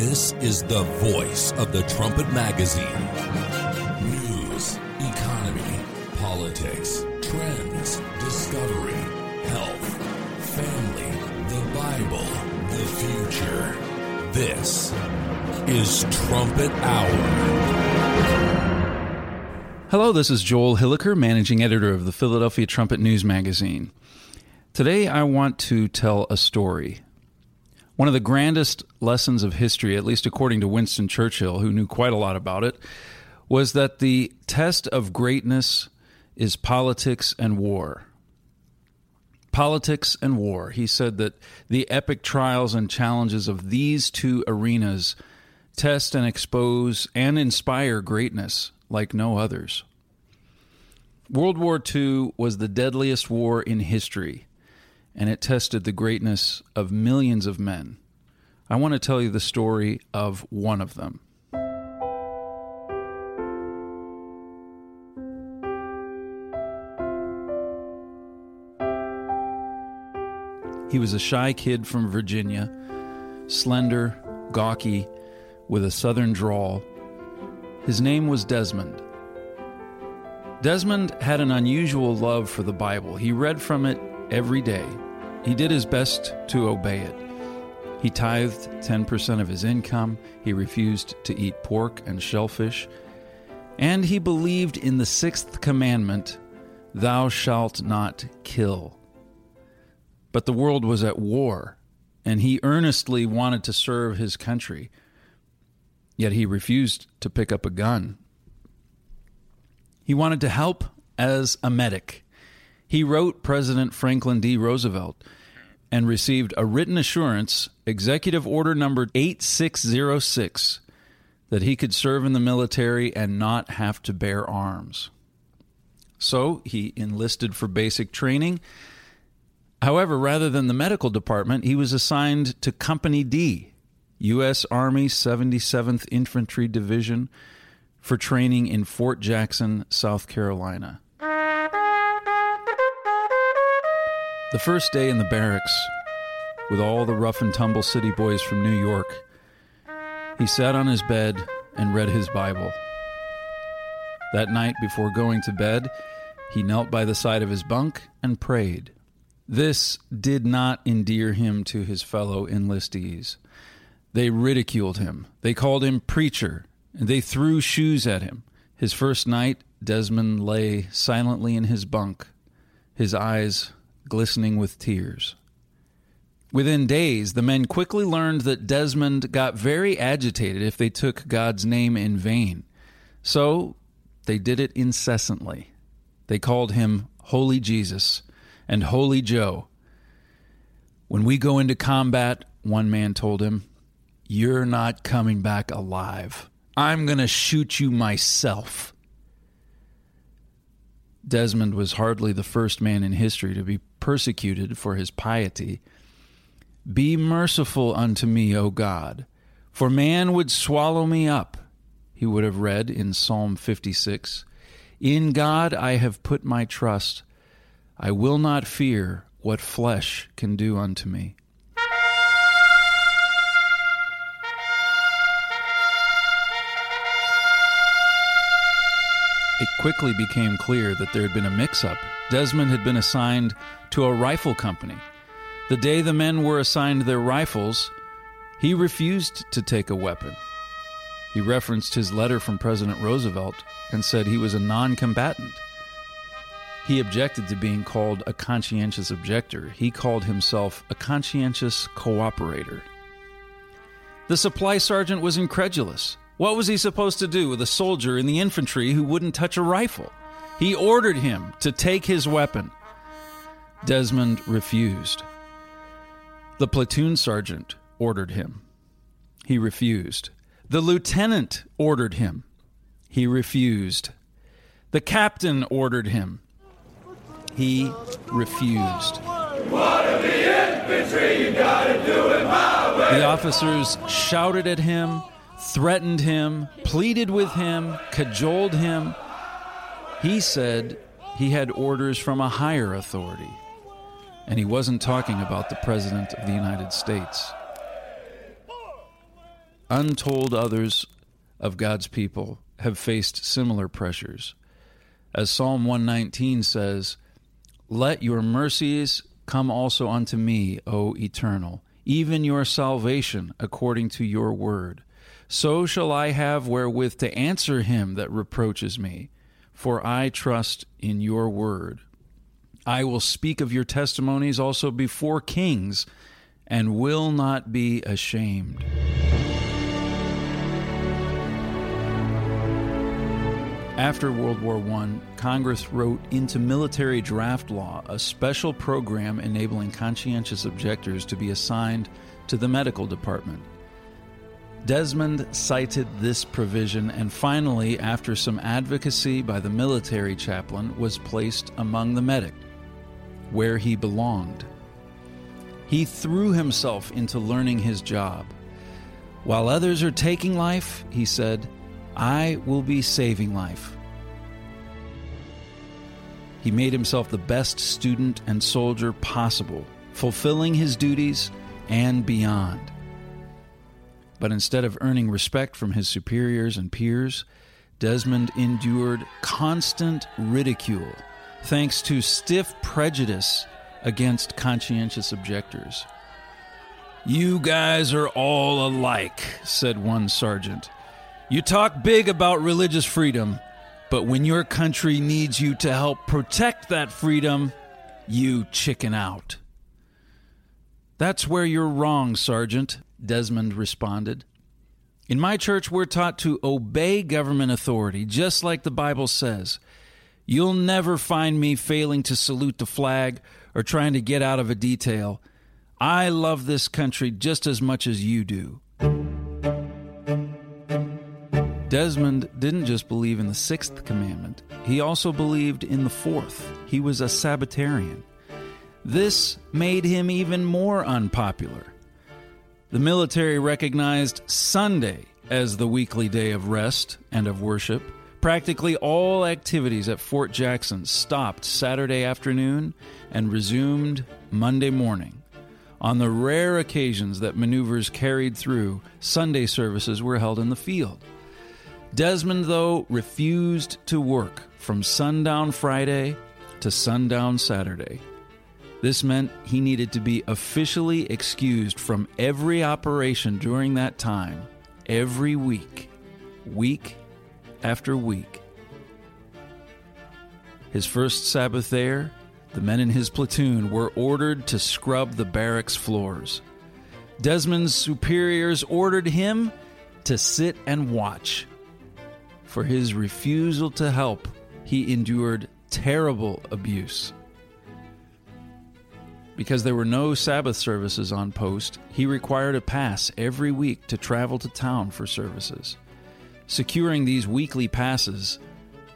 This is the voice of the Trumpet Magazine. News, economy, politics, trends, discovery, health, family, the Bible, the future. This is Trumpet Hour. Hello, this is Joel Hilliker, managing editor of the Philadelphia Trumpet News Magazine. Today I want to tell a story. One of the grandest lessons of history, at least according to Winston Churchill, who knew quite a lot about it, was that the test of greatness is politics and war. Politics and war. He said that the epic trials and challenges of these two arenas test and expose and inspire greatness like no others. World War II was the deadliest war in history, and it tested the greatness of millions of men. I want to tell you the story of one of them. He was a shy kid from Virginia, slender, gawky, with a southern drawl. His name was Desmond. Desmond had an unusual love for the Bible. He read from it every day. He did his best to obey it. He tithed 10% of his income. He refused to eat pork and shellfish. And he believed in the sixth commandment Thou shalt not kill. But the world was at war, and he earnestly wanted to serve his country. Yet he refused to pick up a gun. He wanted to help as a medic. He wrote President Franklin D. Roosevelt and received a written assurance, Executive Order number 8606, that he could serve in the military and not have to bear arms. So he enlisted for basic training. However, rather than the medical department, he was assigned to Company D, U.S. Army 77th Infantry Division, for training in Fort Jackson, South Carolina. The first day in the barracks, with all the rough and tumble city boys from New York, he sat on his bed and read his Bible. That night, before going to bed, he knelt by the side of his bunk and prayed. This did not endear him to his fellow enlistees. They ridiculed him. They called him preacher, and they threw shoes at him. His first night, Desmond lay silently in his bunk, his eyes glistening with tears. Within days, the men quickly learned that Desmond got very agitated if they took God's name in vain. So they did it incessantly. They called him Holy Jesus and Holy Joe. When we go into combat, one man told him, you're not coming back alive. I'm going to shoot you myself. Desmond was hardly the first man in history to be persecuted for his piety. Be merciful unto me, O God, for man would swallow me up, he would have read in Psalm 56. In God I have put my trust. I will not fear what flesh can do unto me. It quickly became clear that there had been a mix up. Desmond had been assigned to a rifle company. The day the men were assigned their rifles, he refused to take a weapon. He referenced his letter from President Roosevelt and said he was a non combatant. He objected to being called a conscientious objector. He called himself a conscientious cooperator. The supply sergeant was incredulous. What was he supposed to do with a soldier in the infantry who wouldn't touch a rifle? He ordered him to take his weapon. Desmond refused. The platoon sergeant ordered him. He refused. The lieutenant ordered him. He refused. The captain ordered him. He refused. The officers shouted at him, threatened him, pleaded with him, cajoled him. He said he had orders from a higher authority, and he wasn't talking about the President of the United States. untold others of God's people have faced similar pressures. As Psalm 119 says, Let your mercies come also unto me, O eternal, even your salvation according to your word. So shall I have wherewith to answer him that reproaches me, for I trust in your word. I will speak of your testimonies also before kings, and will not be ashamed. After World War I, Congress wrote into military draft law a special program enabling conscientious objectors to be assigned to the medical department. Desmond cited this provision and finally, after some advocacy by the military chaplain, was placed among the medic, where he belonged. He threw himself into learning his job. While others are taking life, he said, I will be saving life. He made himself the best student and soldier possible, fulfilling his duties and beyond. But instead of earning respect from his superiors and peers, Desmond endured constant ridicule thanks to stiff prejudice against conscientious objectors. You guys are all alike, said one sergeant. You talk big about religious freedom, but when your country needs you to help protect that freedom, you chicken out. That's where you're wrong, Sergeant, Desmond responded. In my church, we're taught to obey government authority, just like the Bible says. You'll never find me failing to salute the flag or trying to get out of a detail. I love this country just as much as you do. Desmond didn't just believe in the sixth commandment, he also believed in the fourth. He was a Sabbatarian. This made him even more unpopular. The military recognized Sunday as the weekly day of rest and of worship. Practically all activities at Fort Jackson stopped Saturday afternoon and resumed Monday morning. On the rare occasions that maneuvers carried through, Sunday services were held in the field. Desmond, though, refused to work from sundown Friday to sundown Saturday. This meant he needed to be officially excused from every operation during that time, every week, week after week. His first Sabbath there, the men in his platoon were ordered to scrub the barracks floors. Desmond's superiors ordered him to sit and watch for his refusal to help, he endured terrible abuse. Because there were no Sabbath services on post, he required a pass every week to travel to town for services. Securing these weekly passes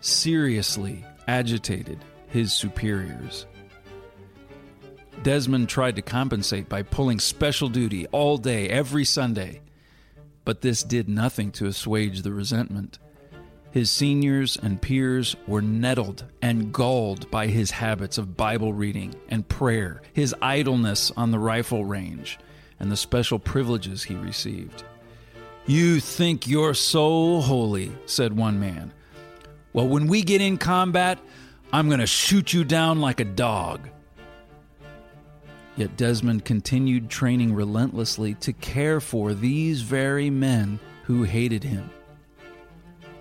seriously agitated his superiors. Desmond tried to compensate by pulling special duty all day, every Sunday, but this did nothing to assuage the resentment. His seniors and peers were nettled and galled by his habits of Bible reading and prayer, his idleness on the rifle range, and the special privileges he received. You think you're so holy, said one man. Well, when we get in combat, I'm going to shoot you down like a dog. Yet Desmond continued training relentlessly to care for these very men who hated him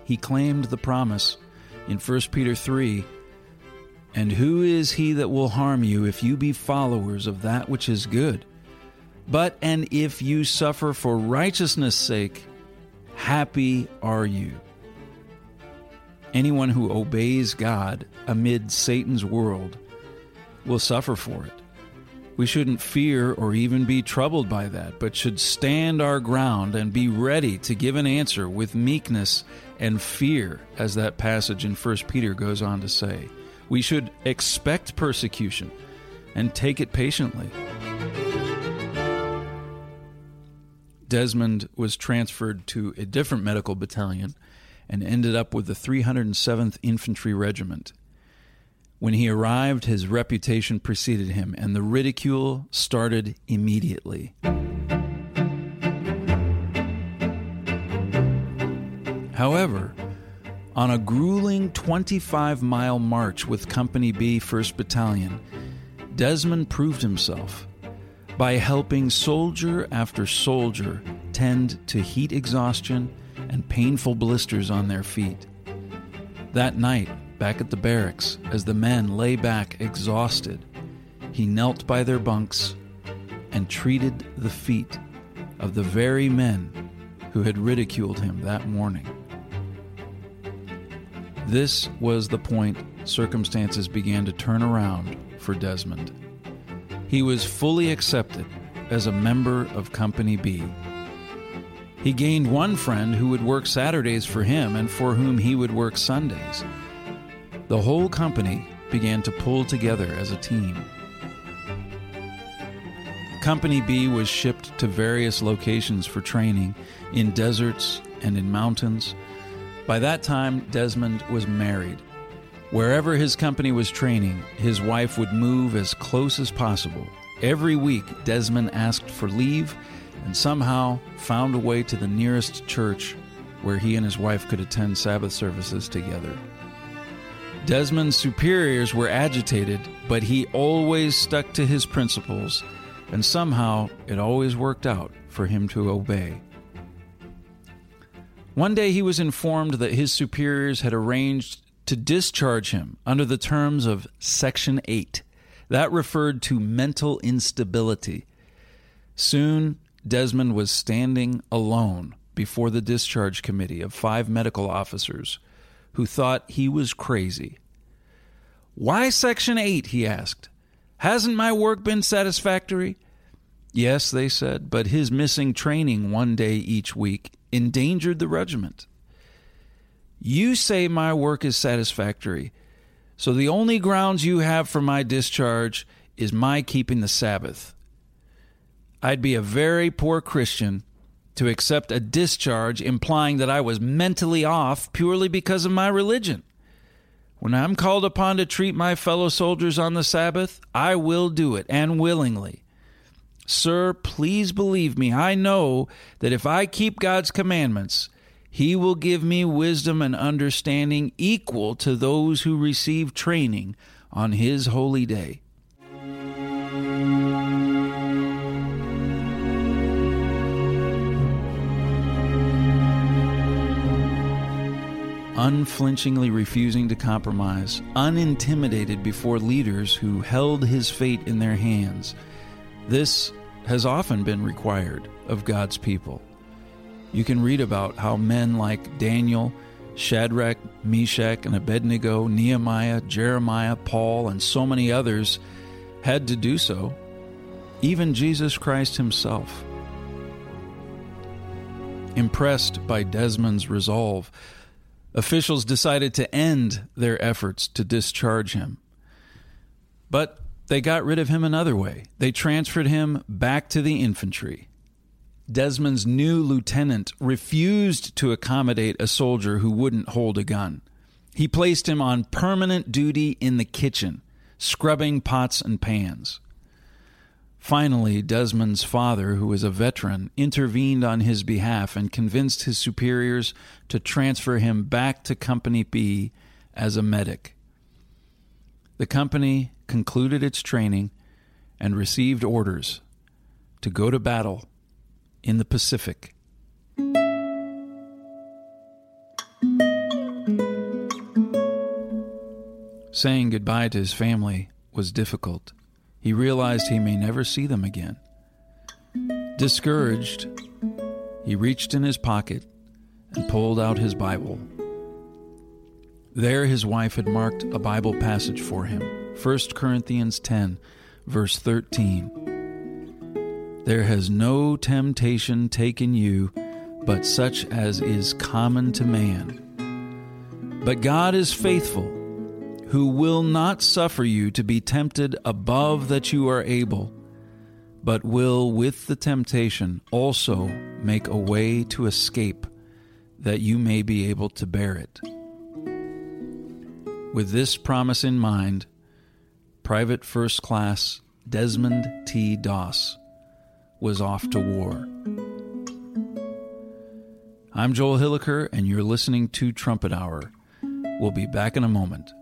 he claimed the promise in 1 Peter 3 And who is he that will harm you if you be followers of that which is good? But and if you suffer for righteousness' sake, happy are you. Anyone who obeys God amid Satan's world will suffer for it. We shouldn't fear or even be troubled by that, but should stand our ground and be ready to give an answer with meekness and fear, as that passage in 1 Peter goes on to say. We should expect persecution and take it patiently. Desmond was transferred to a different medical battalion and ended up with the 307th Infantry Regiment. When he arrived, his reputation preceded him, and the ridicule started immediately. However, on a grueling 25 mile march with Company B, 1st Battalion, Desmond proved himself by helping soldier after soldier tend to heat exhaustion and painful blisters on their feet. That night, back at the barracks, as the men lay back exhausted, he knelt by their bunks and treated the feet of the very men who had ridiculed him that morning. This was the point circumstances began to turn around for Desmond. He was fully accepted as a member of Company B. He gained one friend who would work Saturdays for him and for whom he would work Sundays. The whole company began to pull together as a team. Company B was shipped to various locations for training in deserts and in mountains. By that time, Desmond was married. Wherever his company was training, his wife would move as close as possible. Every week, Desmond asked for leave and somehow found a way to the nearest church where he and his wife could attend Sabbath services together. Desmond's superiors were agitated, but he always stuck to his principles, and somehow it always worked out for him to obey. One day he was informed that his superiors had arranged to discharge him under the terms of Section 8. That referred to mental instability. Soon, Desmond was standing alone before the discharge committee of five medical officers who thought he was crazy. Why Section 8? he asked. Hasn't my work been satisfactory? Yes, they said, but his missing training one day each week endangered the regiment. You say my work is satisfactory, so the only grounds you have for my discharge is my keeping the Sabbath. I'd be a very poor Christian to accept a discharge implying that I was mentally off purely because of my religion. When I'm called upon to treat my fellow soldiers on the Sabbath, I will do it, and willingly. Sir, please believe me, I know that if I keep God's commandments, He will give me wisdom and understanding equal to those who receive training on His holy day. Unflinchingly refusing to compromise, unintimidated before leaders who held his fate in their hands, this has often been required of God's people. You can read about how men like Daniel, Shadrach, Meshach, and Abednego, Nehemiah, Jeremiah, Paul, and so many others had to do so, even Jesus Christ himself. Impressed by Desmond's resolve, officials decided to end their efforts to discharge him. But they got rid of him another way. They transferred him back to the infantry. Desmond's new lieutenant refused to accommodate a soldier who wouldn't hold a gun. He placed him on permanent duty in the kitchen, scrubbing pots and pans. Finally, Desmond's father, who was a veteran, intervened on his behalf and convinced his superiors to transfer him back to Company B as a medic. The company concluded its training and received orders to go to battle in the Pacific. Saying goodbye to his family was difficult. He realized he may never see them again. Discouraged, he reached in his pocket and pulled out his Bible. There, his wife had marked a Bible passage for him 1 Corinthians 10, verse 13. There has no temptation taken you but such as is common to man. But God is faithful, who will not suffer you to be tempted above that you are able, but will with the temptation also make a way to escape, that you may be able to bear it. With this promise in mind, Private First Class Desmond T. Doss was off to war. I'm Joel Hilliker, and you're listening to Trumpet Hour. We'll be back in a moment.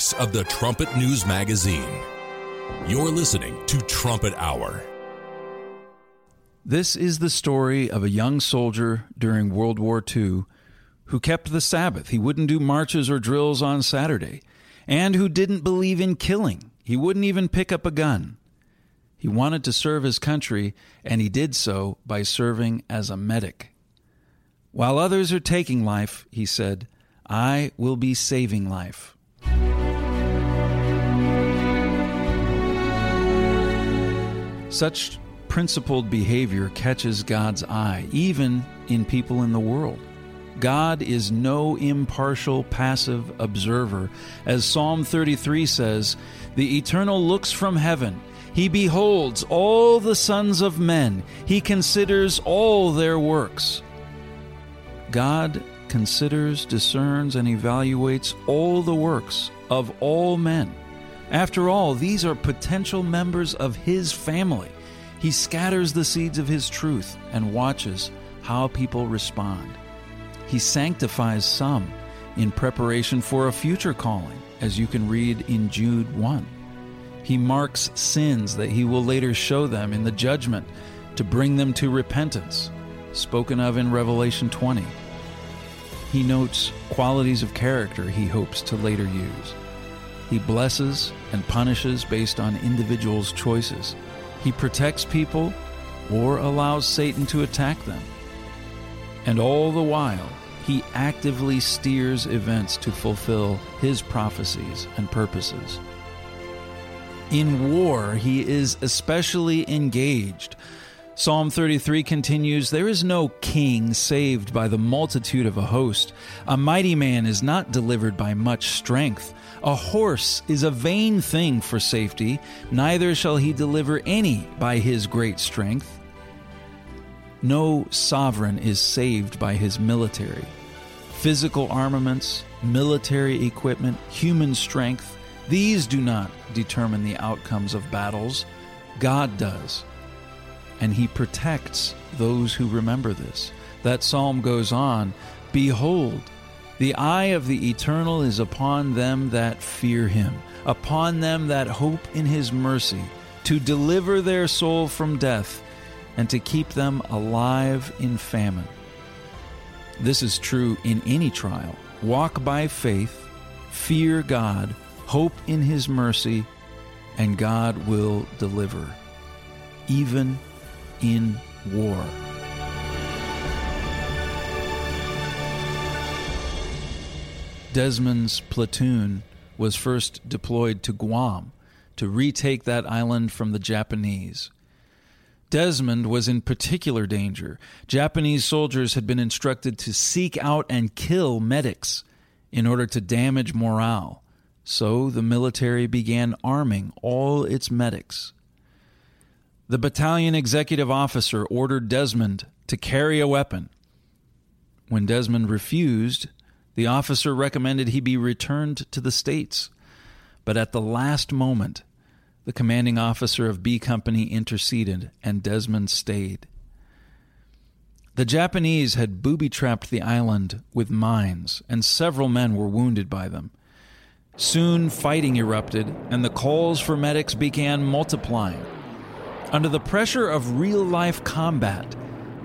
Voice of the Trumpet News Magazine. You're listening to Trumpet Hour. This is the story of a young soldier during World War II who kept the Sabbath. He wouldn't do marches or drills on Saturday, and who didn't believe in killing. He wouldn't even pick up a gun. He wanted to serve his country, and he did so by serving as a medic. While others are taking life, he said, I will be saving life. Such principled behavior catches God's eye, even in people in the world. God is no impartial, passive observer. As Psalm 33 says, The Eternal looks from heaven. He beholds all the sons of men. He considers all their works. God considers, discerns, and evaluates all the works of all men. After all, these are potential members of His family. He scatters the seeds of His truth and watches how people respond. He sanctifies some in preparation for a future calling, as you can read in Jude 1. He marks sins that He will later show them in the judgment to bring them to repentance, spoken of in Revelation 20. He notes qualities of character he hopes to later use. He blesses and punishes based on individuals' choices. He protects people or allows Satan to attack them. And all the while, he actively steers events to fulfill his prophecies and purposes. In war, he is especially engaged. Psalm 33 continues There is no king saved by the multitude of a host. A mighty man is not delivered by much strength. A horse is a vain thing for safety, neither shall he deliver any by his great strength. No sovereign is saved by his military. Physical armaments, military equipment, human strength, these do not determine the outcomes of battles. God does and he protects those who remember this. That psalm goes on Behold, the eye of the eternal is upon them that fear him, upon them that hope in his mercy, to deliver their soul from death and to keep them alive in famine. This is true in any trial. Walk by faith, fear God, hope in his mercy, and God will deliver, even in war. Desmond's platoon was first deployed to Guam to retake that island from the Japanese. Desmond was in particular danger. Japanese soldiers had been instructed to seek out and kill medics in order to damage morale. So the military began arming all its medics. The battalion executive officer ordered Desmond to carry a weapon. When Desmond refused, the officer recommended he be returned to the States. But at the last moment, the commanding officer of B Company interceded and Desmond stayed. The Japanese had booby trapped the island with mines, and several men were wounded by them. Soon fighting erupted, and the calls for medics began multiplying. Under the pressure of real life combat,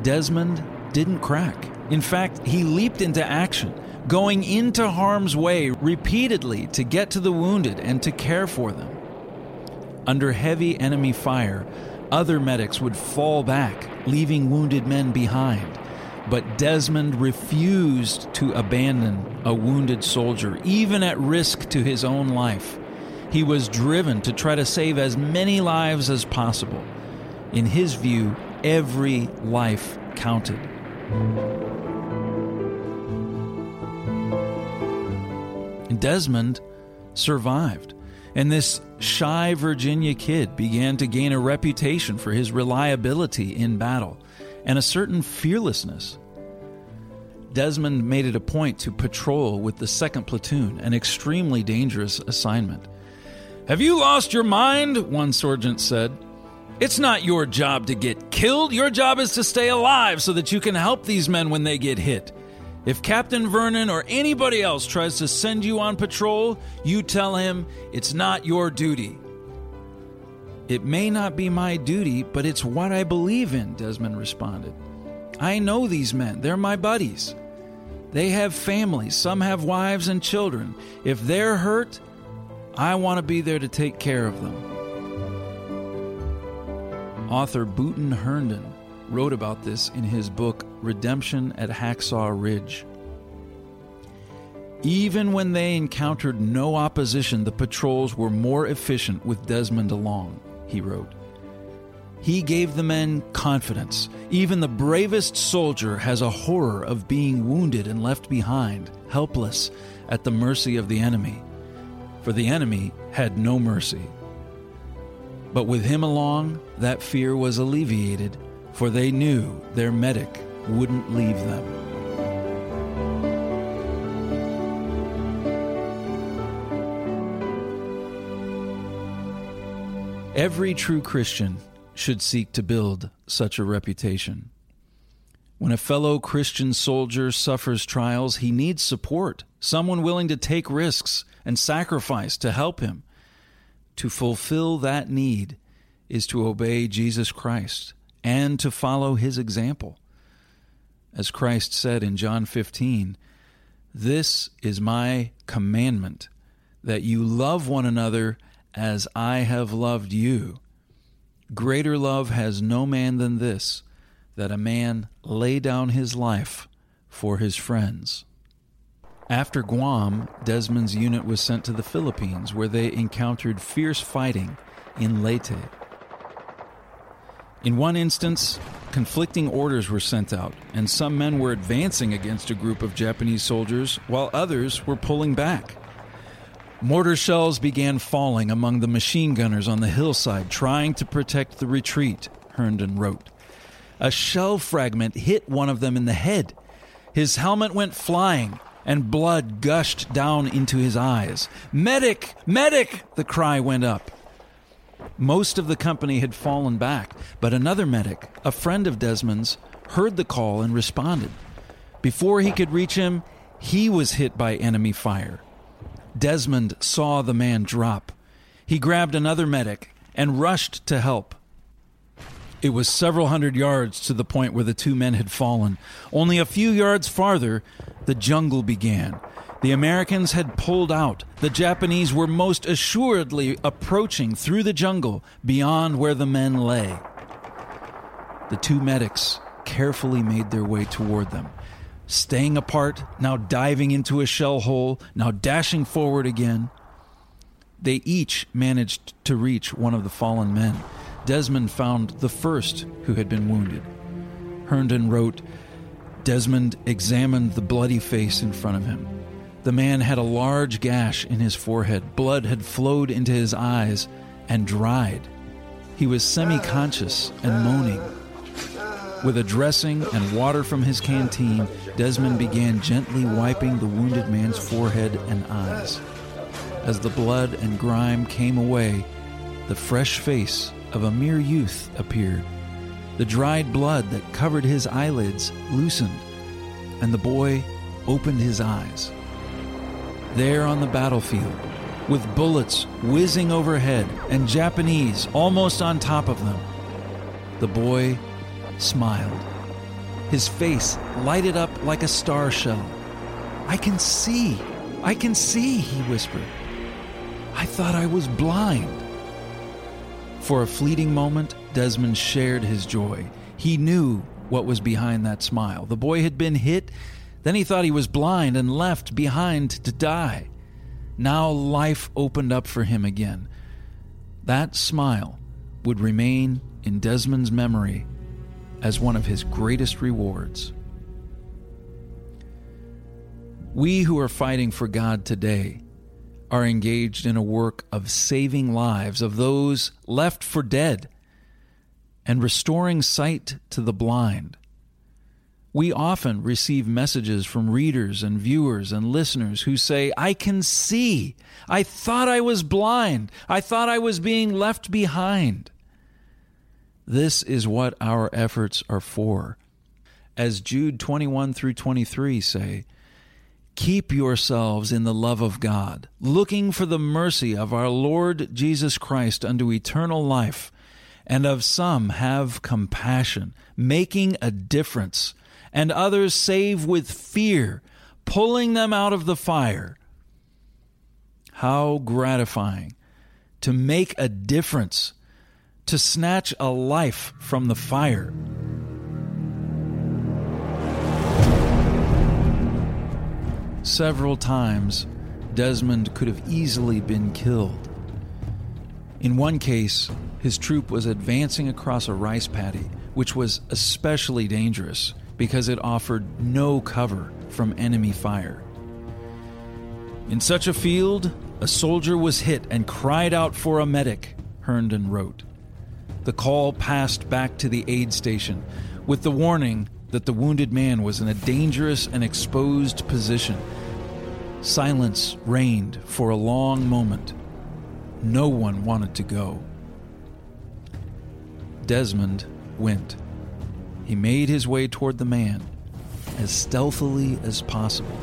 Desmond didn't crack. In fact, he leaped into action, going into harm's way repeatedly to get to the wounded and to care for them. Under heavy enemy fire, other medics would fall back, leaving wounded men behind. But Desmond refused to abandon a wounded soldier, even at risk to his own life. He was driven to try to save as many lives as possible. In his view, every life counted. Desmond survived, and this shy Virginia kid began to gain a reputation for his reliability in battle and a certain fearlessness. Desmond made it a point to patrol with the 2nd Platoon, an extremely dangerous assignment. Have you lost your mind? One sergeant said. It's not your job to get killed. Your job is to stay alive so that you can help these men when they get hit. If Captain Vernon or anybody else tries to send you on patrol, you tell him it's not your duty. It may not be my duty, but it's what I believe in, Desmond responded. I know these men, they're my buddies. They have families, some have wives and children. If they're hurt, I want to be there to take care of them. Author Booton Herndon wrote about this in his book Redemption at Hacksaw Ridge. Even when they encountered no opposition, the patrols were more efficient with Desmond along he wrote. He gave the men confidence. Even the bravest soldier has a horror of being wounded and left behind, helpless, at the mercy of the enemy. For the enemy had no mercy. But with him along, that fear was alleviated, for they knew their medic wouldn't leave them. Every true Christian should seek to build such a reputation. When a fellow Christian soldier suffers trials, he needs support, someone willing to take risks and sacrifice to help him. To fulfill that need is to obey Jesus Christ and to follow his example. As Christ said in John 15, This is my commandment, that you love one another as I have loved you. Greater love has no man than this, that a man lay down his life for his friends. After Guam, Desmond's unit was sent to the Philippines, where they encountered fierce fighting in Leyte. In one instance, conflicting orders were sent out, and some men were advancing against a group of Japanese soldiers, while others were pulling back. Mortar shells began falling among the machine gunners on the hillside, trying to protect the retreat, Herndon wrote. A shell fragment hit one of them in the head. His helmet went flying, and blood gushed down into his eyes. Medic! Medic! The cry went up. Most of the company had fallen back, but another medic, a friend of Desmond's, heard the call and responded. Before he could reach him, he was hit by enemy fire. Desmond saw the man drop. He grabbed another medic and rushed to help. It was several hundred yards to the point where the two men had fallen. Only a few yards farther, the jungle began. The Americans had pulled out. The Japanese were most assuredly approaching through the jungle beyond where the men lay. The two medics carefully made their way toward them staying apart, now diving into a shell hole, now dashing forward again. They each managed to reach one of the fallen men. Desmond found the first who had been wounded. Herndon wrote Desmond examined the bloody face in front of him. The man had a large gash in his forehead. Blood had flowed into his eyes and dried. He was semi conscious and moaning. With a dressing and water from his canteen, Desmond began gently wiping the wounded man's forehead and eyes. As the blood and grime came away, the fresh face of a mere youth appeared. The dried blood that covered his eyelids loosened, and the boy opened his eyes. There on the battlefield, with bullets whizzing overhead and Japanese almost on top of them, the boy smiled. His face lighted up like a star shell. I can see, I can see, he whispered. I thought I was blind. For a fleeting moment, Desmond shared his joy. He knew what was behind that smile. The boy had been hit, then he thought he was blind and left behind to die. Now life opened up for him again. That smile would remain in Desmond's memory as one of his greatest rewards. We who are fighting for God today are engaged in a work of saving lives of those left for dead and restoring sight to the blind. We often receive messages from readers and viewers and listeners who say, I can see. I thought I was blind. I thought I was being left behind. This is what our efforts are for. As Jude 21 through 23 say, Keep yourselves in the love of God, looking for the mercy of our Lord Jesus Christ unto eternal life, and of some have compassion, making a difference, and others save with fear, pulling them out of the fire. How gratifying to make a difference, to snatch a life from the fire. Several times, Desmond could have easily been killed. In one case, his troop was advancing across a rice paddy, which was especially dangerous because it offered no cover from enemy fire. In such a field, a soldier was hit and cried out for a medic, Herndon wrote. The call passed back to the aid station with the warning that the wounded man was in a dangerous and exposed position. Silence reigned for a long moment. No one wanted to go. Desmond went. He made his way toward the man as stealthily as possible.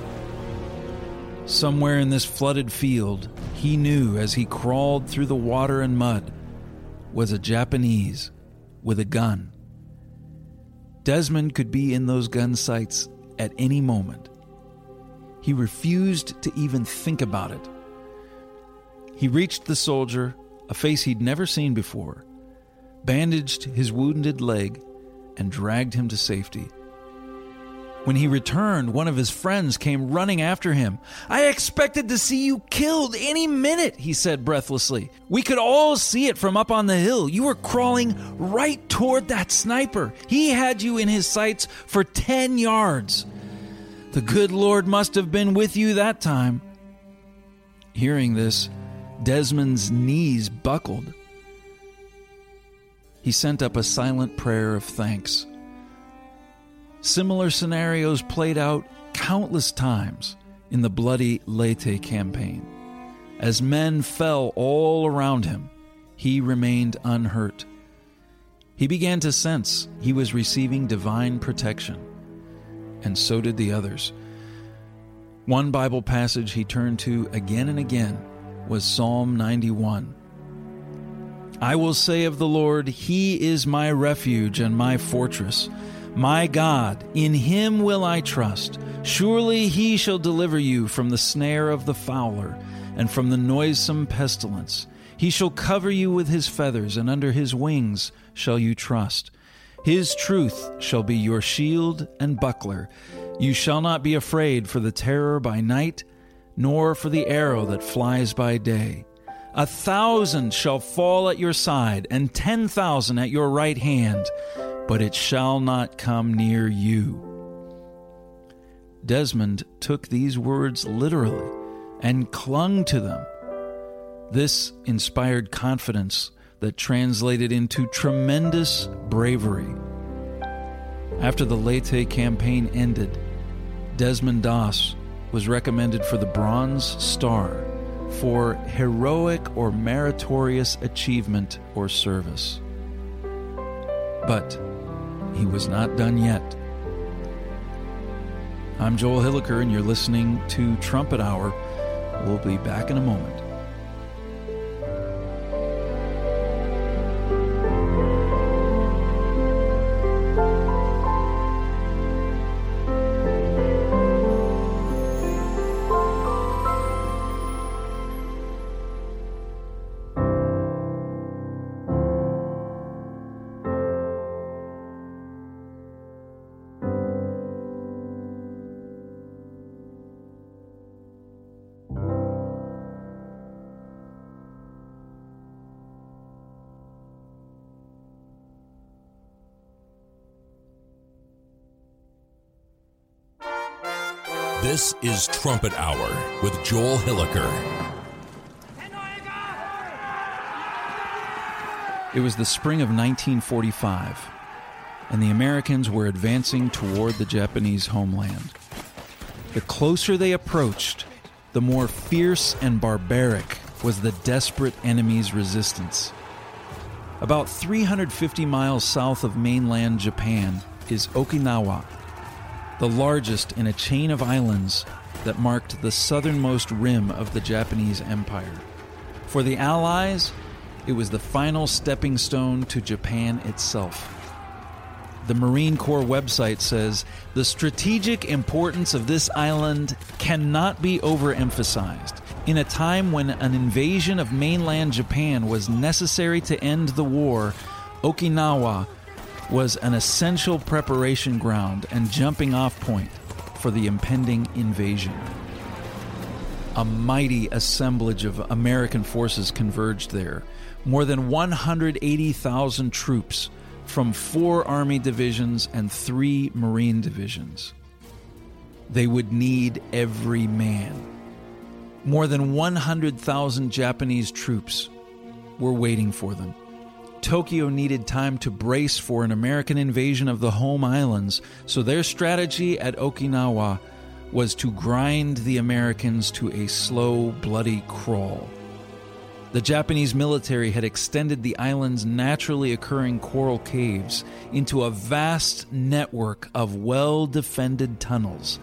Somewhere in this flooded field, he knew as he crawled through the water and mud, was a Japanese with a gun. Desmond could be in those gun sights at any moment. He refused to even think about it. He reached the soldier, a face he'd never seen before, bandaged his wounded leg, and dragged him to safety. When he returned, one of his friends came running after him. I expected to see you killed any minute, he said breathlessly. We could all see it from up on the hill. You were crawling right toward that sniper. He had you in his sights for 10 yards. The good Lord must have been with you that time. Hearing this, Desmond's knees buckled. He sent up a silent prayer of thanks. Similar scenarios played out countless times in the bloody Leyte campaign. As men fell all around him, he remained unhurt. He began to sense he was receiving divine protection, and so did the others. One Bible passage he turned to again and again was Psalm 91. I will say of the Lord, He is my refuge and my fortress. My God, in him will I trust. Surely he shall deliver you from the snare of the fowler and from the noisome pestilence. He shall cover you with his feathers, and under his wings shall you trust. His truth shall be your shield and buckler. You shall not be afraid for the terror by night, nor for the arrow that flies by day. A thousand shall fall at your side, and ten thousand at your right hand but it shall not come near you. Desmond took these words literally and clung to them. This inspired confidence that translated into tremendous bravery. After the Leyte campaign ended, Desmond Doss was recommended for the Bronze Star for heroic or meritorious achievement or service. But he was not done yet. I'm Joel Hilliker, and you're listening to Trumpet Hour. We'll be back in a moment. This is Trumpet Hour with Joel Hilliker. It was the spring of 1945, and the Americans were advancing toward the Japanese homeland. The closer they approached, the more fierce and barbaric was the desperate enemy's resistance. About 350 miles south of mainland Japan is Okinawa, the largest in a chain of islands that marked the southernmost rim of the Japanese Empire. For the Allies, it was the final stepping stone to Japan itself. The Marine Corps website says the strategic importance of this island cannot be overemphasized. In a time when an invasion of mainland Japan was necessary to end the war, Okinawa was an essential preparation ground and jumping off point for the impending invasion. A mighty assemblage of American forces converged there. More than 180,000 troops from four Army divisions and three Marine divisions. They would need every man. More than 100,000 Japanese troops were waiting for them. Tokyo needed time to brace for an American invasion of the home islands, so their strategy at Okinawa was to grind the Americans to a slow, bloody crawl. The Japanese military had extended the island's naturally occurring coral caves into a vast network of well defended tunnels.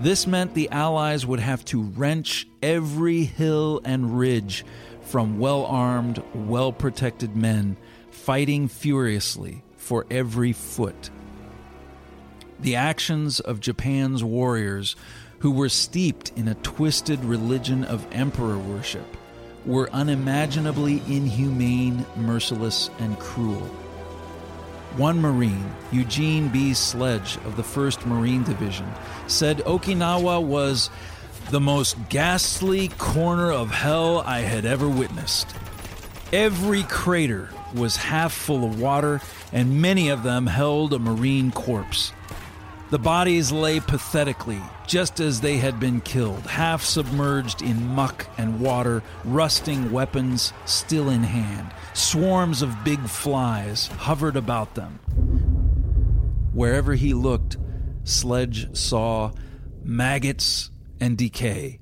This meant the Allies would have to wrench every hill and ridge from well armed, well protected men fighting furiously for every foot. The actions of Japan's warriors, who were steeped in a twisted religion of emperor worship, were unimaginably inhumane, merciless, and cruel. One Marine, Eugene B. Sledge of the 1st Marine Division, said Okinawa was the most ghastly corner of hell I had ever witnessed. Every crater was half full of water, and many of them held a Marine corpse. The bodies lay pathetically, just as they had been killed, half submerged in muck and water, rusting weapons still in hand. Swarms of big flies hovered about them. Wherever he looked, Sledge saw maggots and decay.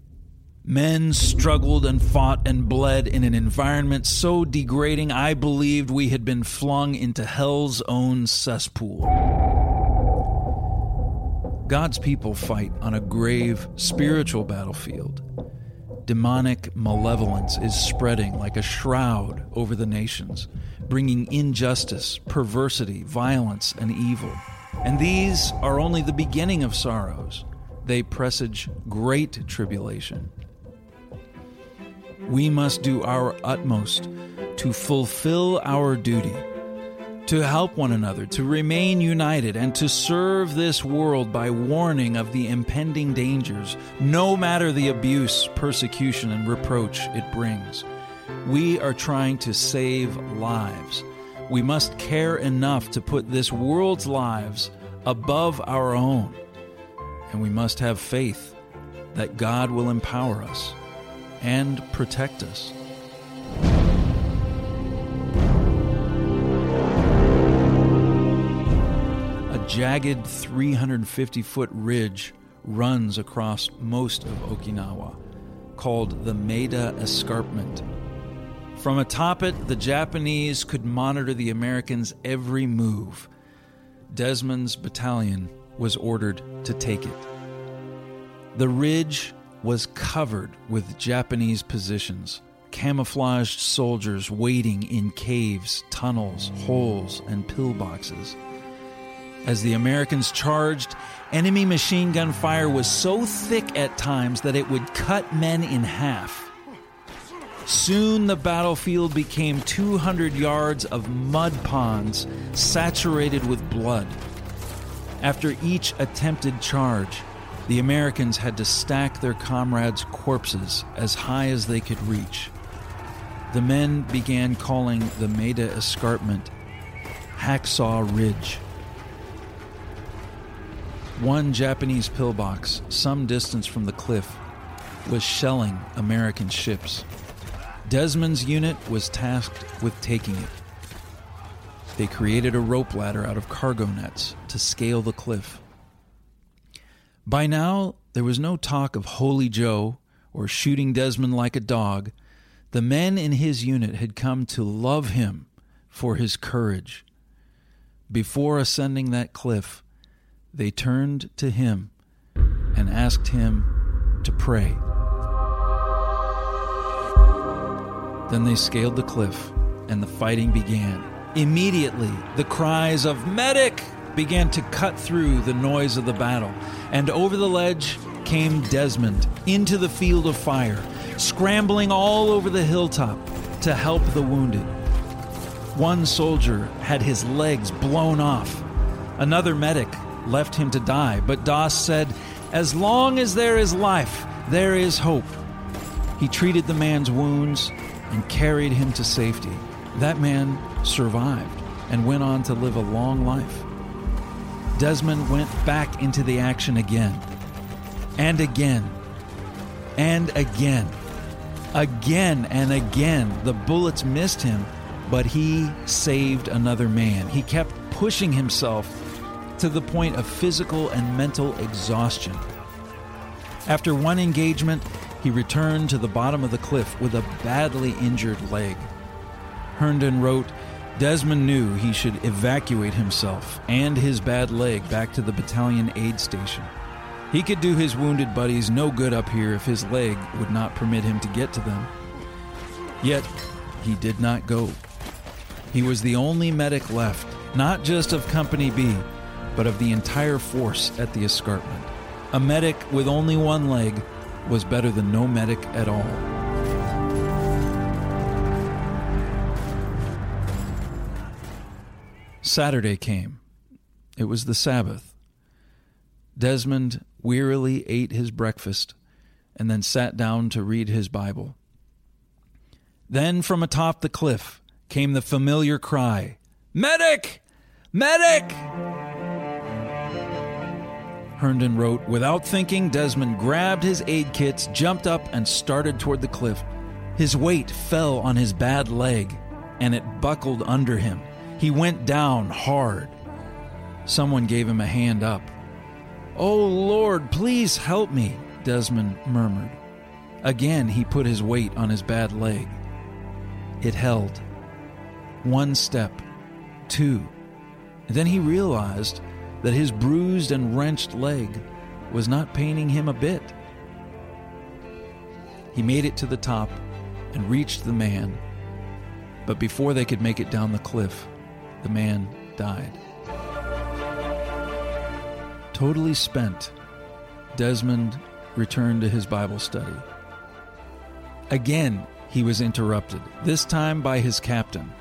Men struggled and fought and bled in an environment so degrading I believed we had been flung into hell's own cesspool. God's people fight on a grave spiritual battlefield. Demonic malevolence is spreading like a shroud over the nations, bringing injustice, perversity, violence, and evil. And these are only the beginning of sorrows. They presage great tribulation. We must do our utmost to fulfill our duty to help one another, to remain united, and to serve this world by warning of the impending dangers, no matter the abuse, persecution, and reproach it brings. We are trying to save lives. We must care enough to put this world's lives above our own. And we must have faith that God will empower us and protect us. A jagged 350 foot ridge runs across most of Okinawa, called the Maeda Escarpment. From atop it, the Japanese could monitor the Americans' every move. Desmond's battalion was ordered to take it. The ridge was covered with Japanese positions, camouflaged soldiers waiting in caves, tunnels, holes, and pillboxes. As the Americans charged, enemy machine gun fire was so thick at times that it would cut men in half. Soon the battlefield became 200 yards of mud ponds saturated with blood. After each attempted charge, the Americans had to stack their comrades' corpses as high as they could reach. The men began calling the Maeda Escarpment Hacksaw Ridge. One Japanese pillbox, some distance from the cliff, was shelling American ships. Desmond's unit was tasked with taking it. They created a rope ladder out of cargo nets to scale the cliff. By now, there was no talk of Holy Joe or shooting Desmond like a dog. The men in his unit had come to love him for his courage. Before ascending that cliff, they turned to him and asked him to pray. Then they scaled the cliff and the fighting began. Immediately, the cries of medic began to cut through the noise of the battle, and over the ledge came Desmond into the field of fire, scrambling all over the hilltop to help the wounded. One soldier had his legs blown off. Another medic left him to die, but Doss said, As long as there is life, there is hope. He treated the man's wounds and carried him to safety. That man survived and went on to live a long life. Desmond went back into the action again, and again, and again. Again and again, the bullets missed him, but he saved another man. He kept pushing himself to the point of physical and mental exhaustion. After one engagement, he returned to the bottom of the cliff with a badly injured leg. Herndon wrote, Desmond knew he should evacuate himself and his bad leg back to the battalion aid station. He could do his wounded buddies no good up here if his leg would not permit him to get to them. Yet, he did not go. He was the only medic left, not just of Company B, but of the entire force at the escarpment. A medic with only one leg was better than no medic at all. Saturday came. It was the Sabbath. Desmond wearily ate his breakfast and then sat down to read his Bible. Then from atop the cliff came the familiar cry Medic! Medic! Herndon wrote Without thinking, Desmond grabbed his aid kits, jumped up, and started toward the cliff. His weight fell on his bad leg, and it buckled under him. He went down hard. Someone gave him a hand up. Oh, Lord, please help me, Desmond murmured. Again, he put his weight on his bad leg. It held. One step, two. And then he realized that his bruised and wrenched leg was not paining him a bit. He made it to the top and reached the man, but before they could make it down the cliff, the man died. Totally spent, Desmond returned to his Bible study. Again, he was interrupted, this time by his captain.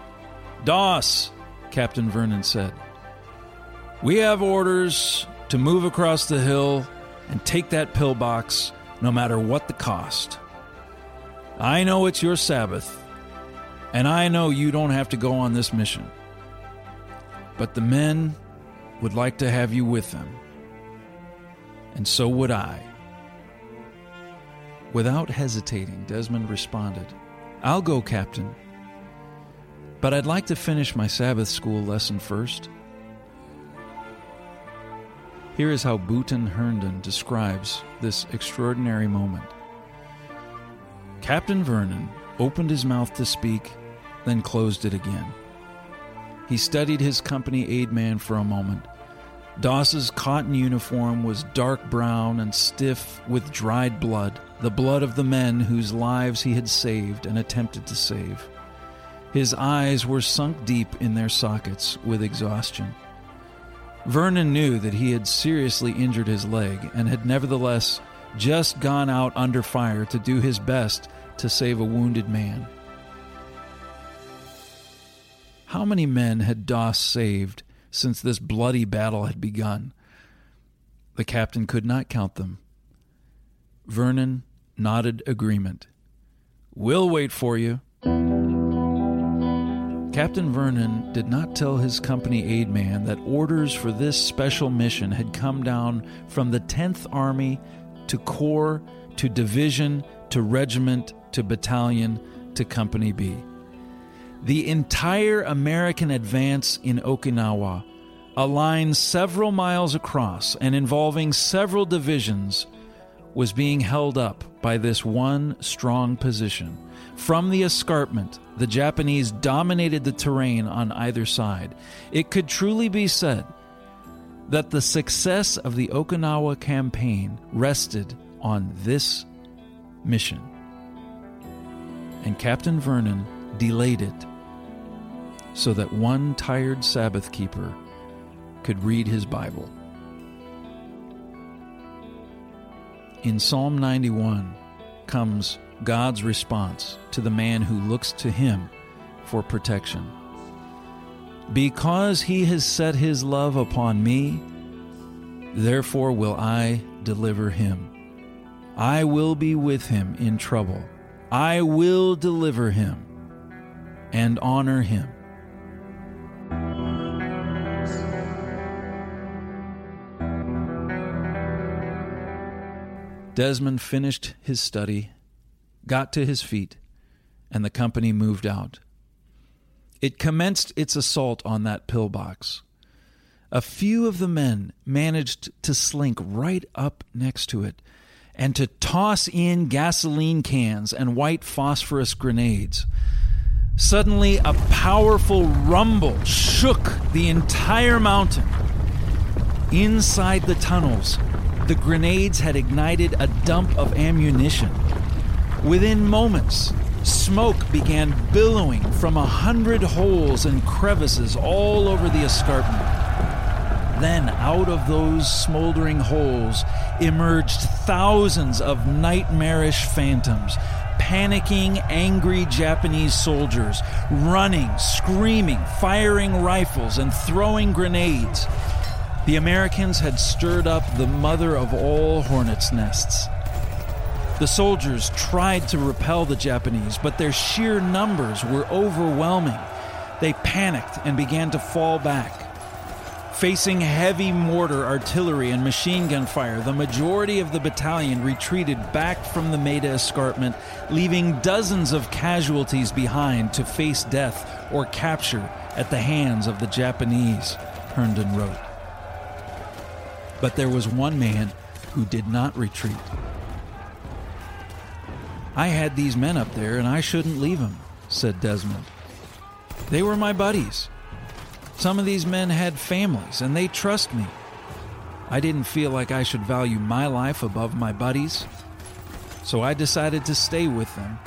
Doss, Captain Vernon said. We have orders to move across the hill and take that pillbox no matter what the cost. I know it's your Sabbath, and I know you don't have to go on this mission. But the men would like to have you with them, and so would I. Without hesitating, Desmond responded, I'll go, Captain. But I'd like to finish my Sabbath school lesson first. Here is how Booton Herndon describes this extraordinary moment. Captain Vernon opened his mouth to speak, then closed it again. He studied his company aid man for a moment. Doss's cotton uniform was dark brown and stiff with dried blood, the blood of the men whose lives he had saved and attempted to save. His eyes were sunk deep in their sockets with exhaustion. Vernon knew that he had seriously injured his leg and had nevertheless just gone out under fire to do his best to save a wounded man. How many men had Doss saved since this bloody battle had begun? The captain could not count them. Vernon nodded agreement. We'll wait for you. Captain Vernon did not tell his company aid man that orders for this special mission had come down from the 10th Army to Corps to Division to Regiment to Battalion to Company B. The entire American advance in Okinawa, a line several miles across and involving several divisions, was being held up by this one strong position. From the escarpment, the Japanese dominated the terrain on either side. It could truly be said that the success of the Okinawa campaign rested on this mission. And Captain Vernon delayed it so that one tired Sabbath keeper could read his Bible. In Psalm 91 comes God's response to the man who looks to him for protection. Because he has set his love upon me, therefore will I deliver him. I will be with him in trouble. I will deliver him and honor him. Desmond finished his study, got to his feet, and the company moved out. It commenced its assault on that pillbox. A few of the men managed to slink right up next to it and to toss in gasoline cans and white phosphorus grenades. Suddenly, a powerful rumble shook the entire mountain. Inside the tunnels, the grenades had ignited a dump of ammunition. Within moments, smoke began billowing from a hundred holes and crevices all over the escarpment. Then, out of those smoldering holes, emerged thousands of nightmarish phantoms, panicking, angry Japanese soldiers, running, screaming, firing rifles, and throwing grenades. The Americans had stirred up the mother of all hornets' nests. The soldiers tried to repel the Japanese, but their sheer numbers were overwhelming. They panicked and began to fall back. Facing heavy mortar artillery and machine gun fire, the majority of the battalion retreated back from the Maeda escarpment, leaving dozens of casualties behind to face death or capture at the hands of the Japanese, Herndon wrote. But there was one man who did not retreat. I had these men up there and I shouldn't leave them, said Desmond. They were my buddies. Some of these men had families and they trust me. I didn't feel like I should value my life above my buddies, so I decided to stay with them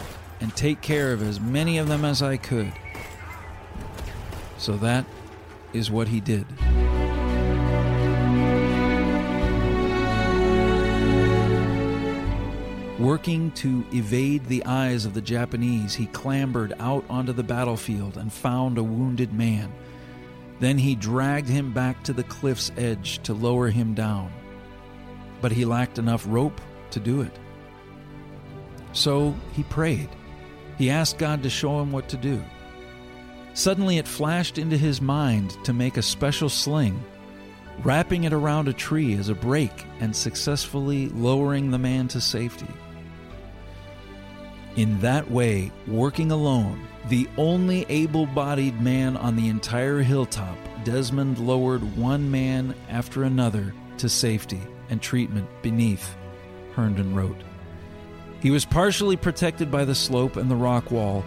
and take care of as many of them as I could. So that is what he did. Working to evade the eyes of the Japanese, he clambered out onto the battlefield and found a wounded man. Then he dragged him back to the cliff's edge to lower him down. But he lacked enough rope to do it. So he prayed. He asked God to show him what to do. Suddenly it flashed into his mind to make a special sling, wrapping it around a tree as a brake and successfully lowering the man to safety. In that way, working alone, the only able bodied man on the entire hilltop, Desmond lowered one man after another to safety and treatment beneath, Herndon wrote. He was partially protected by the slope and the rock wall,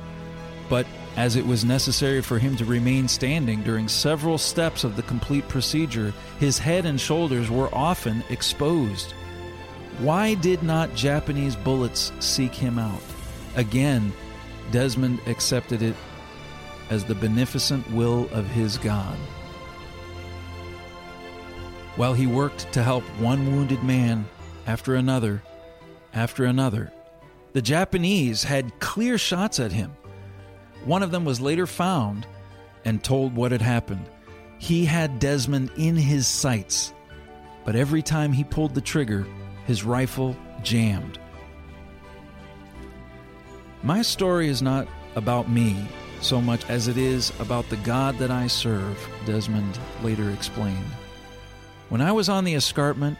but as it was necessary for him to remain standing during several steps of the complete procedure, his head and shoulders were often exposed. Why did not Japanese bullets seek him out? Again, Desmond accepted it as the beneficent will of his God. While he worked to help one wounded man after another, after another, the Japanese had clear shots at him. One of them was later found and told what had happened. He had Desmond in his sights, but every time he pulled the trigger, his rifle jammed. My story is not about me so much as it is about the God that I serve, Desmond later explained. When I was on the escarpment,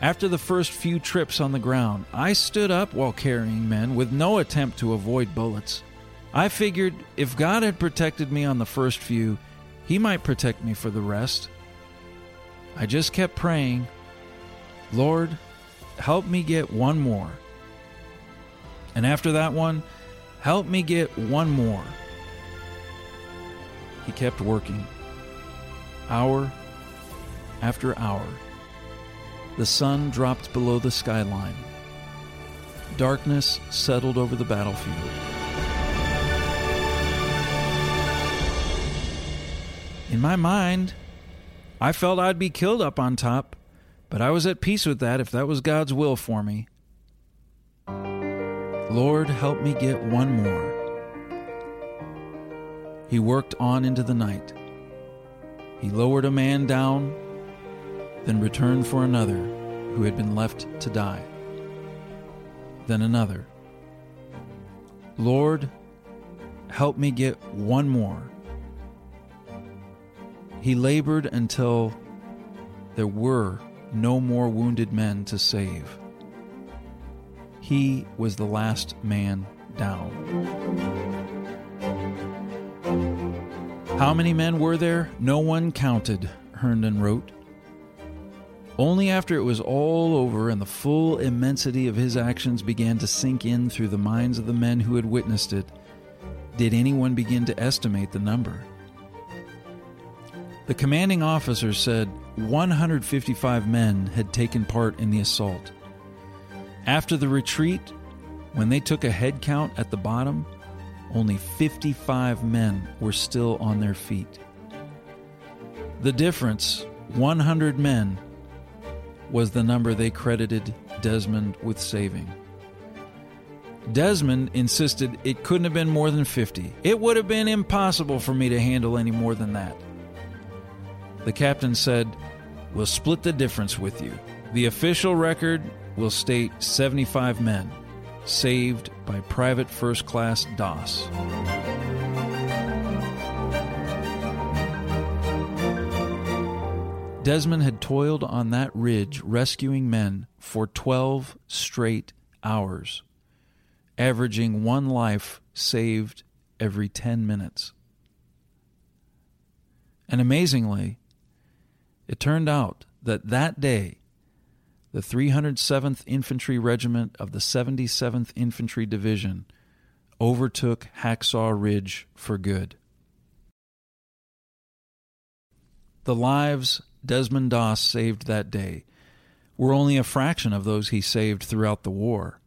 after the first few trips on the ground, I stood up while carrying men with no attempt to avoid bullets. I figured if God had protected me on the first few, He might protect me for the rest. I just kept praying, Lord, help me get one more. And after that one, help me get one more. He kept working, hour after hour. The sun dropped below the skyline. Darkness settled over the battlefield. In my mind, I felt I'd be killed up on top, but I was at peace with that if that was God's will for me. Lord, help me get one more. He worked on into the night. He lowered a man down, then returned for another who had been left to die. Then another. Lord, help me get one more. He labored until there were no more wounded men to save. He was the last man down. How many men were there? No one counted, Herndon wrote. Only after it was all over and the full immensity of his actions began to sink in through the minds of the men who had witnessed it did anyone begin to estimate the number. The commanding officer said 155 men had taken part in the assault. After the retreat, when they took a head count at the bottom, only 55 men were still on their feet. The difference, 100 men, was the number they credited Desmond with saving. Desmond insisted it couldn't have been more than 50. It would have been impossible for me to handle any more than that. The captain said, We'll split the difference with you. The official record will state 75 men saved by Private First Class Doss. Desmond had toiled on that ridge rescuing men for 12 straight hours, averaging one life saved every 10 minutes. And amazingly, it turned out that that day, the 307th Infantry Regiment of the 77th Infantry Division overtook Hacksaw Ridge for good. The lives Desmond Doss saved that day were only a fraction of those he saved throughout the war.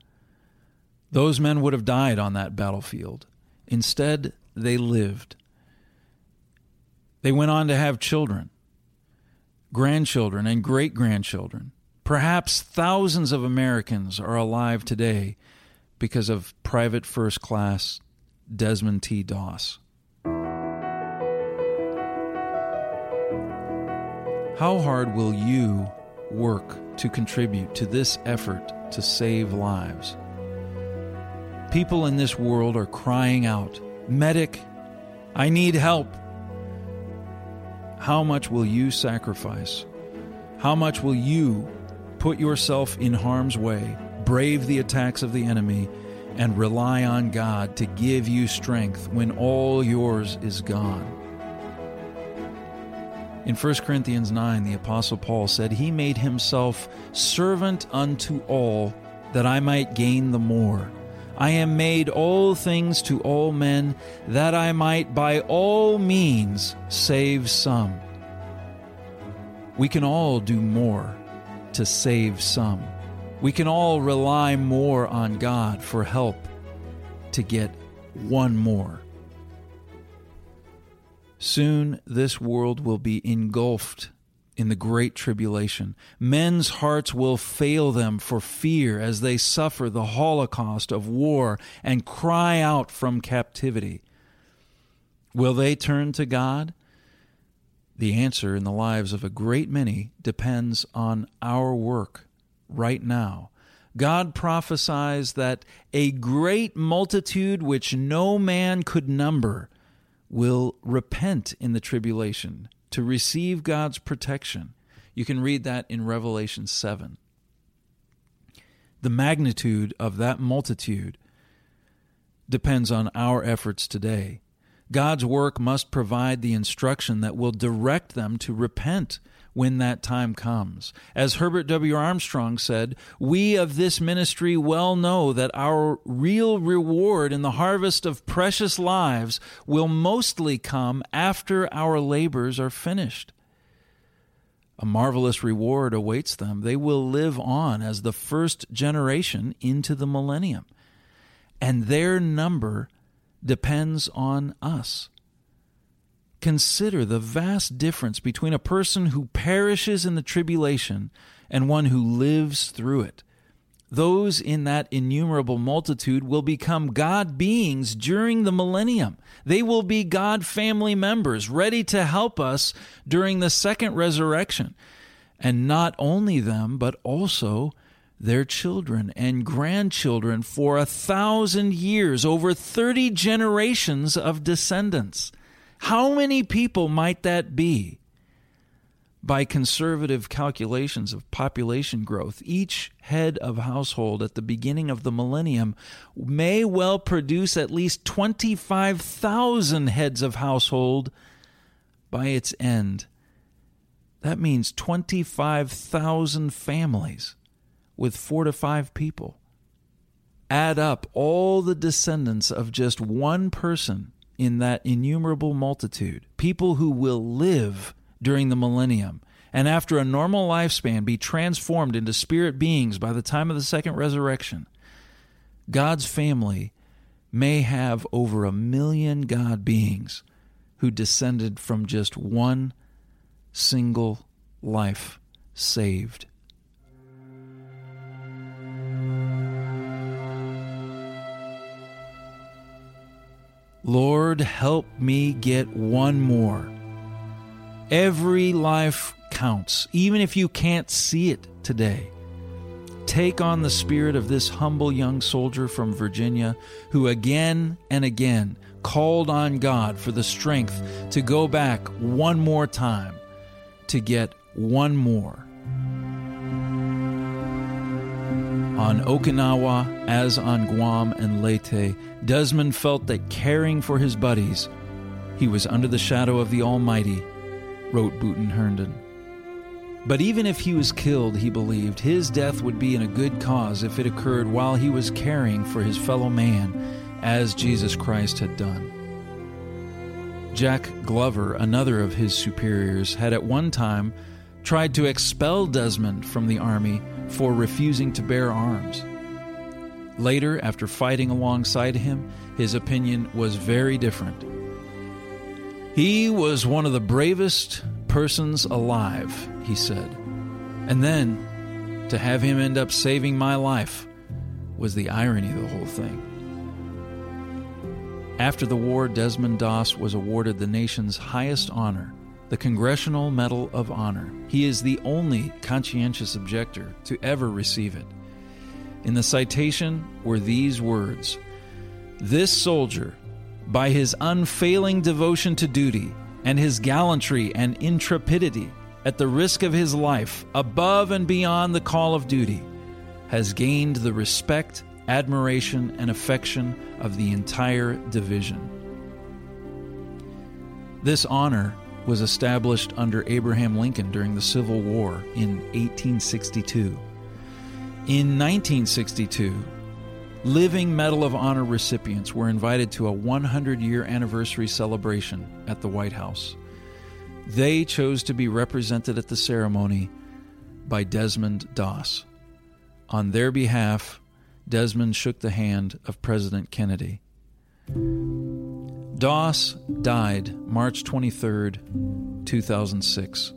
Those men would have died on that battlefield. Instead, they lived. They went on to have children grandchildren, and great grandchildren. Perhaps thousands of Americans are alive today because of Private First Class Desmond T. Doss. How hard will you work to contribute to this effort to save lives? People in this world are crying out, Medic, I need help. How much will you sacrifice? How much will you put yourself in harm's way, brave the attacks of the enemy, and rely on God to give you strength when all yours is gone? In 1 Corinthians 9, the Apostle Paul said, He made himself servant unto all that I might gain the more. I am made all things to all men, that I might by all means save some. We can all do more to save some. We can all rely more on God for help to get one more. Soon this world will be engulfed in the great tribulation. Men's hearts will fail them for fear as they suffer the holocaust of war and cry out from captivity. Will they turn to God? The answer in the lives of a great many depends on our work right now. God prophesies that a great multitude which no man could number will repent in the tribulation to receive God's protection. You can read that in Revelation 7. The magnitude of that multitude depends on our efforts today. God's work must provide the instruction that will direct them to repent when that time comes. As Herbert W. Armstrong said, we of this ministry well know that our real reward in the harvest of precious lives will mostly come after our labors are finished. A marvelous reward awaits them. They will live on as the first generation into the millennium. And their number depends on us. Consider the vast difference between a person who perishes in the tribulation and one who lives through it. Those in that innumerable multitude will become God beings during the millennium. They will be God family members, ready to help us during the second resurrection. And not only them, but also their children and grandchildren for a thousand years, over 30 generations of descendants. How many people might that be? By conservative calculations of population growth, each head of household at the beginning of the millennium may well produce at least 25,000 heads of household by its end. That means 25,000 families with four to five people. Add up all the descendants of just one person in that innumerable multitude, people who will live during the millennium and after a normal lifespan be transformed into spirit beings by the time of the second resurrection. God's family may have over a million God beings who descended from just one single life saved. Lord, help me get one more. Every life counts, even if you can't see it today. Take on the spirit of this humble young soldier from Virginia who again and again called on God for the strength to go back one more time to get one more. On Okinawa, as on Guam and Leyte, Desmond felt that caring for his buddies, he was under the shadow of the Almighty, wrote Booton Herndon. But even if he was killed, he believed, his death would be in a good cause if it occurred while he was caring for his fellow man, as Jesus Christ had done. Jack Glover, another of his superiors, had at one time tried to expel Desmond from the army for refusing to bear arms. Later, after fighting alongside him, his opinion was very different. He was one of the bravest persons alive, he said. And then, to have him end up saving my life was the irony of the whole thing. After the war, Desmond Doss was awarded the nation's highest honor, the Congressional Medal of Honor. He is the only conscientious objector to ever receive it. In the citation were these words This soldier, by his unfailing devotion to duty and his gallantry and intrepidity, at the risk of his life, above and beyond the call of duty, has gained the respect, admiration, and affection of the entire division. This honor was established under Abraham Lincoln during the Civil War in 1862. In 1962, living Medal of Honor recipients were invited to a 100 year anniversary celebration at the White House. They chose to be represented at the ceremony by Desmond Doss. On their behalf, Desmond shook the hand of President Kennedy. Doss died March 23, 2006.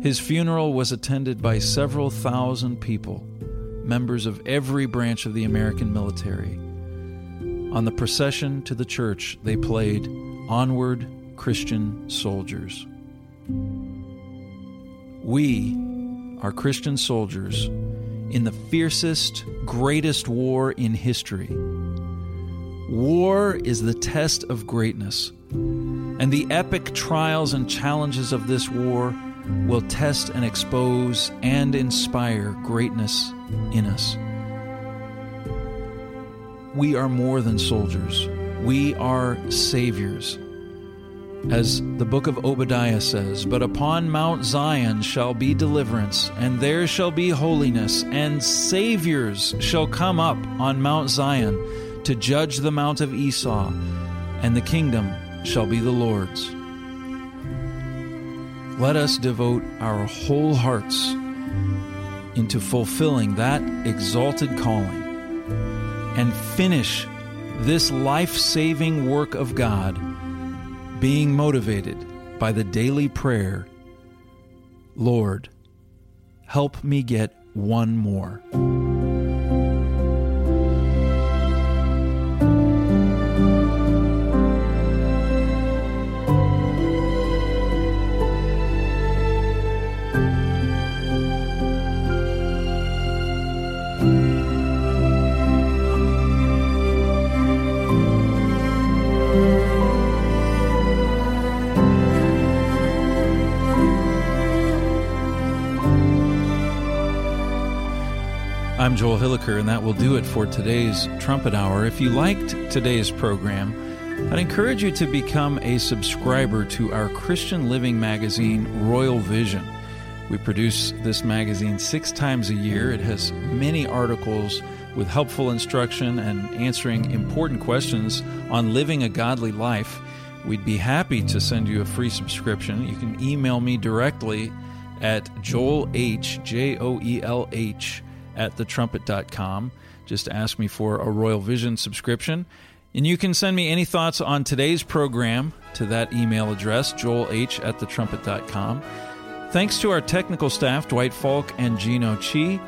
His funeral was attended by several thousand people, members of every branch of the American military. On the procession to the church, they played Onward, Christian Soldiers. We are Christian soldiers in the fiercest, greatest war in history War is the test of greatness, and the epic trials and challenges of this war will test and expose and inspire greatness in us. We are more than soldiers, we are saviors. As the book of Obadiah says, But upon Mount Zion shall be deliverance, and there shall be holiness, and saviors shall come up on Mount Zion to judge the mount of Esau, and the kingdom shall be the Lord's. Let us devote our whole hearts into fulfilling that exalted calling and finish this life saving work of God being motivated by the daily prayer Lord, help me get one more. I'm Joel Hilliker, and that will do it for today's Trumpet Hour. If you liked today's program, I'd encourage you to become a subscriber to our Christian living magazine, Royal Vision. We produce this magazine six times a year. It has many articles with helpful instruction and answering important questions on living a godly life. We'd be happy to send you a free subscription. You can email me directly at Joel H, J O E L H, at thetrumpet.com. Just ask me for a Royal Vision subscription. And you can send me any thoughts on today's program to that email address, joelh at thetrumpet.com. Thanks to our technical staff, Dwight Falk and Gino Chi.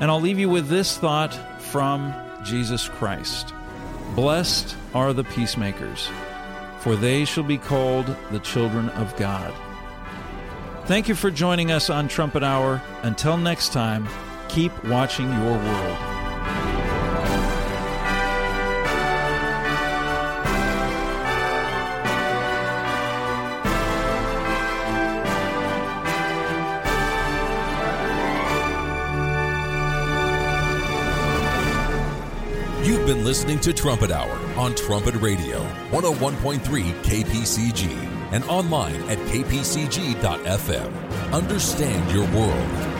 And I'll leave you with this thought from Jesus Christ Blessed are the peacemakers, for they shall be called the children of God. Thank you for joining us on Trumpet Hour. Until next time, keep watching your world. You've been listening to Trumpet Hour on Trumpet Radio, 101.3 KPCG, and online at kpcg.fm. Understand your world.